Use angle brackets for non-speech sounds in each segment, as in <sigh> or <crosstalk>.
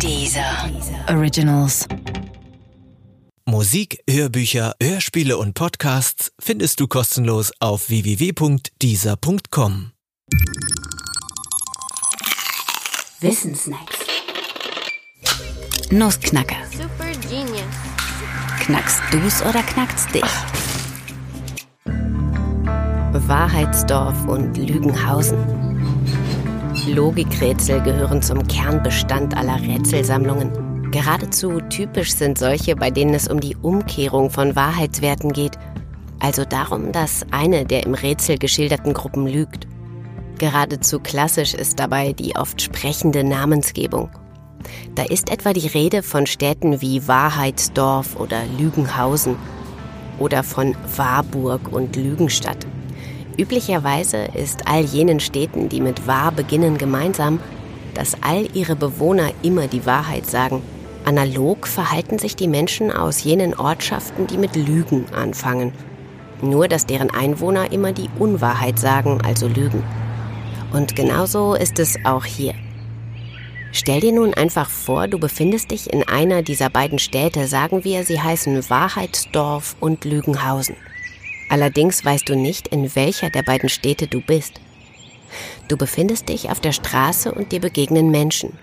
Dieser Originals. Musik, Hörbücher, Hörspiele und Podcasts findest du kostenlos auf www.dieser.com. Wissensnacks. Nussknacker. Super genius. Knackst du's oder knackst dich? Wahrheitsdorf und Lügenhausen. Logikrätsel gehören zum Kernbestand aller Rätselsammlungen. Geradezu typisch sind solche, bei denen es um die Umkehrung von Wahrheitswerten geht, also darum, dass eine der im Rätsel geschilderten Gruppen lügt. Geradezu klassisch ist dabei die oft sprechende Namensgebung. Da ist etwa die Rede von Städten wie Wahrheitsdorf oder Lügenhausen oder von Warburg und Lügenstadt. Üblicherweise ist all jenen Städten, die mit wahr beginnen, gemeinsam, dass all ihre Bewohner immer die Wahrheit sagen. Analog verhalten sich die Menschen aus jenen Ortschaften, die mit Lügen anfangen. Nur, dass deren Einwohner immer die Unwahrheit sagen, also lügen. Und genauso ist es auch hier. Stell dir nun einfach vor, du befindest dich in einer dieser beiden Städte, sagen wir, sie heißen Wahrheitsdorf und Lügenhausen. Allerdings weißt du nicht, in welcher der beiden Städte du bist. Du befindest dich auf der Straße und dir begegnen Menschen.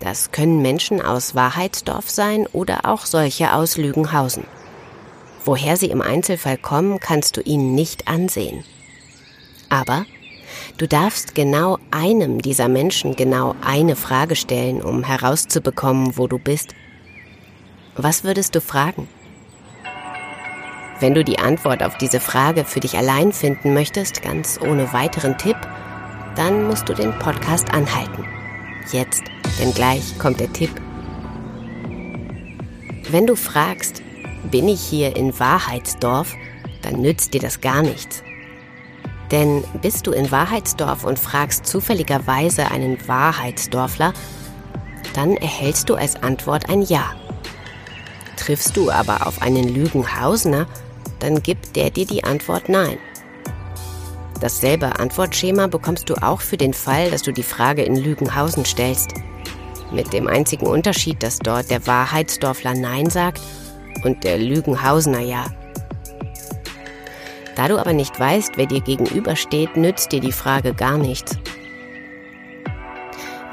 Das können Menschen aus Wahrheitsdorf sein oder auch solche aus Lügenhausen. Woher sie im Einzelfall kommen, kannst du ihnen nicht ansehen. Aber du darfst genau einem dieser Menschen genau eine Frage stellen, um herauszubekommen, wo du bist. Was würdest du fragen? Wenn du die Antwort auf diese Frage für dich allein finden möchtest, ganz ohne weiteren Tipp, dann musst du den Podcast anhalten. Jetzt, denn gleich kommt der Tipp. Wenn du fragst, bin ich hier in Wahrheitsdorf, dann nützt dir das gar nichts. Denn bist du in Wahrheitsdorf und fragst zufälligerweise einen Wahrheitsdorfler, dann erhältst du als Antwort ein Ja. Triffst du aber auf einen Lügenhausener, dann gibt der dir die Antwort Nein. Dasselbe Antwortschema bekommst du auch für den Fall, dass du die Frage in Lügenhausen stellst. Mit dem einzigen Unterschied, dass dort der Wahrheitsdorfler Nein sagt und der Lügenhausener Ja. Da du aber nicht weißt, wer dir gegenübersteht, nützt dir die Frage gar nichts.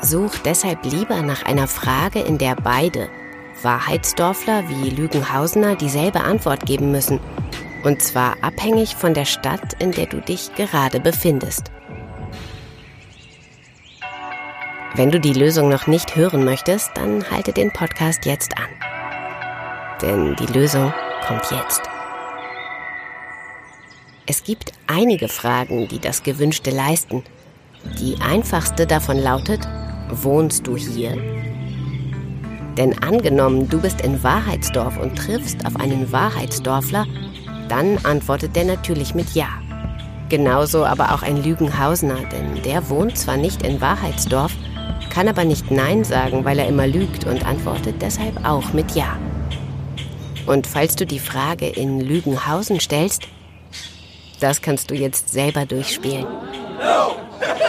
Such deshalb lieber nach einer Frage, in der beide, Wahrheitsdorfler wie Lügenhausener, dieselbe Antwort geben müssen und zwar abhängig von der Stadt, in der du dich gerade befindest. Wenn du die Lösung noch nicht hören möchtest, dann halte den Podcast jetzt an. Denn die Lösung kommt jetzt. Es gibt einige Fragen, die das Gewünschte leisten. Die einfachste davon lautet, wohnst du hier? Denn angenommen, du bist in Wahrheitsdorf und triffst auf einen Wahrheitsdorfler, dann antwortet der natürlich mit Ja. Genauso aber auch ein Lügenhausener, denn der wohnt zwar nicht in Wahrheitsdorf, kann aber nicht Nein sagen, weil er immer lügt und antwortet deshalb auch mit Ja. Und falls du die Frage in Lügenhausen stellst, das kannst du jetzt selber durchspielen. No. <laughs>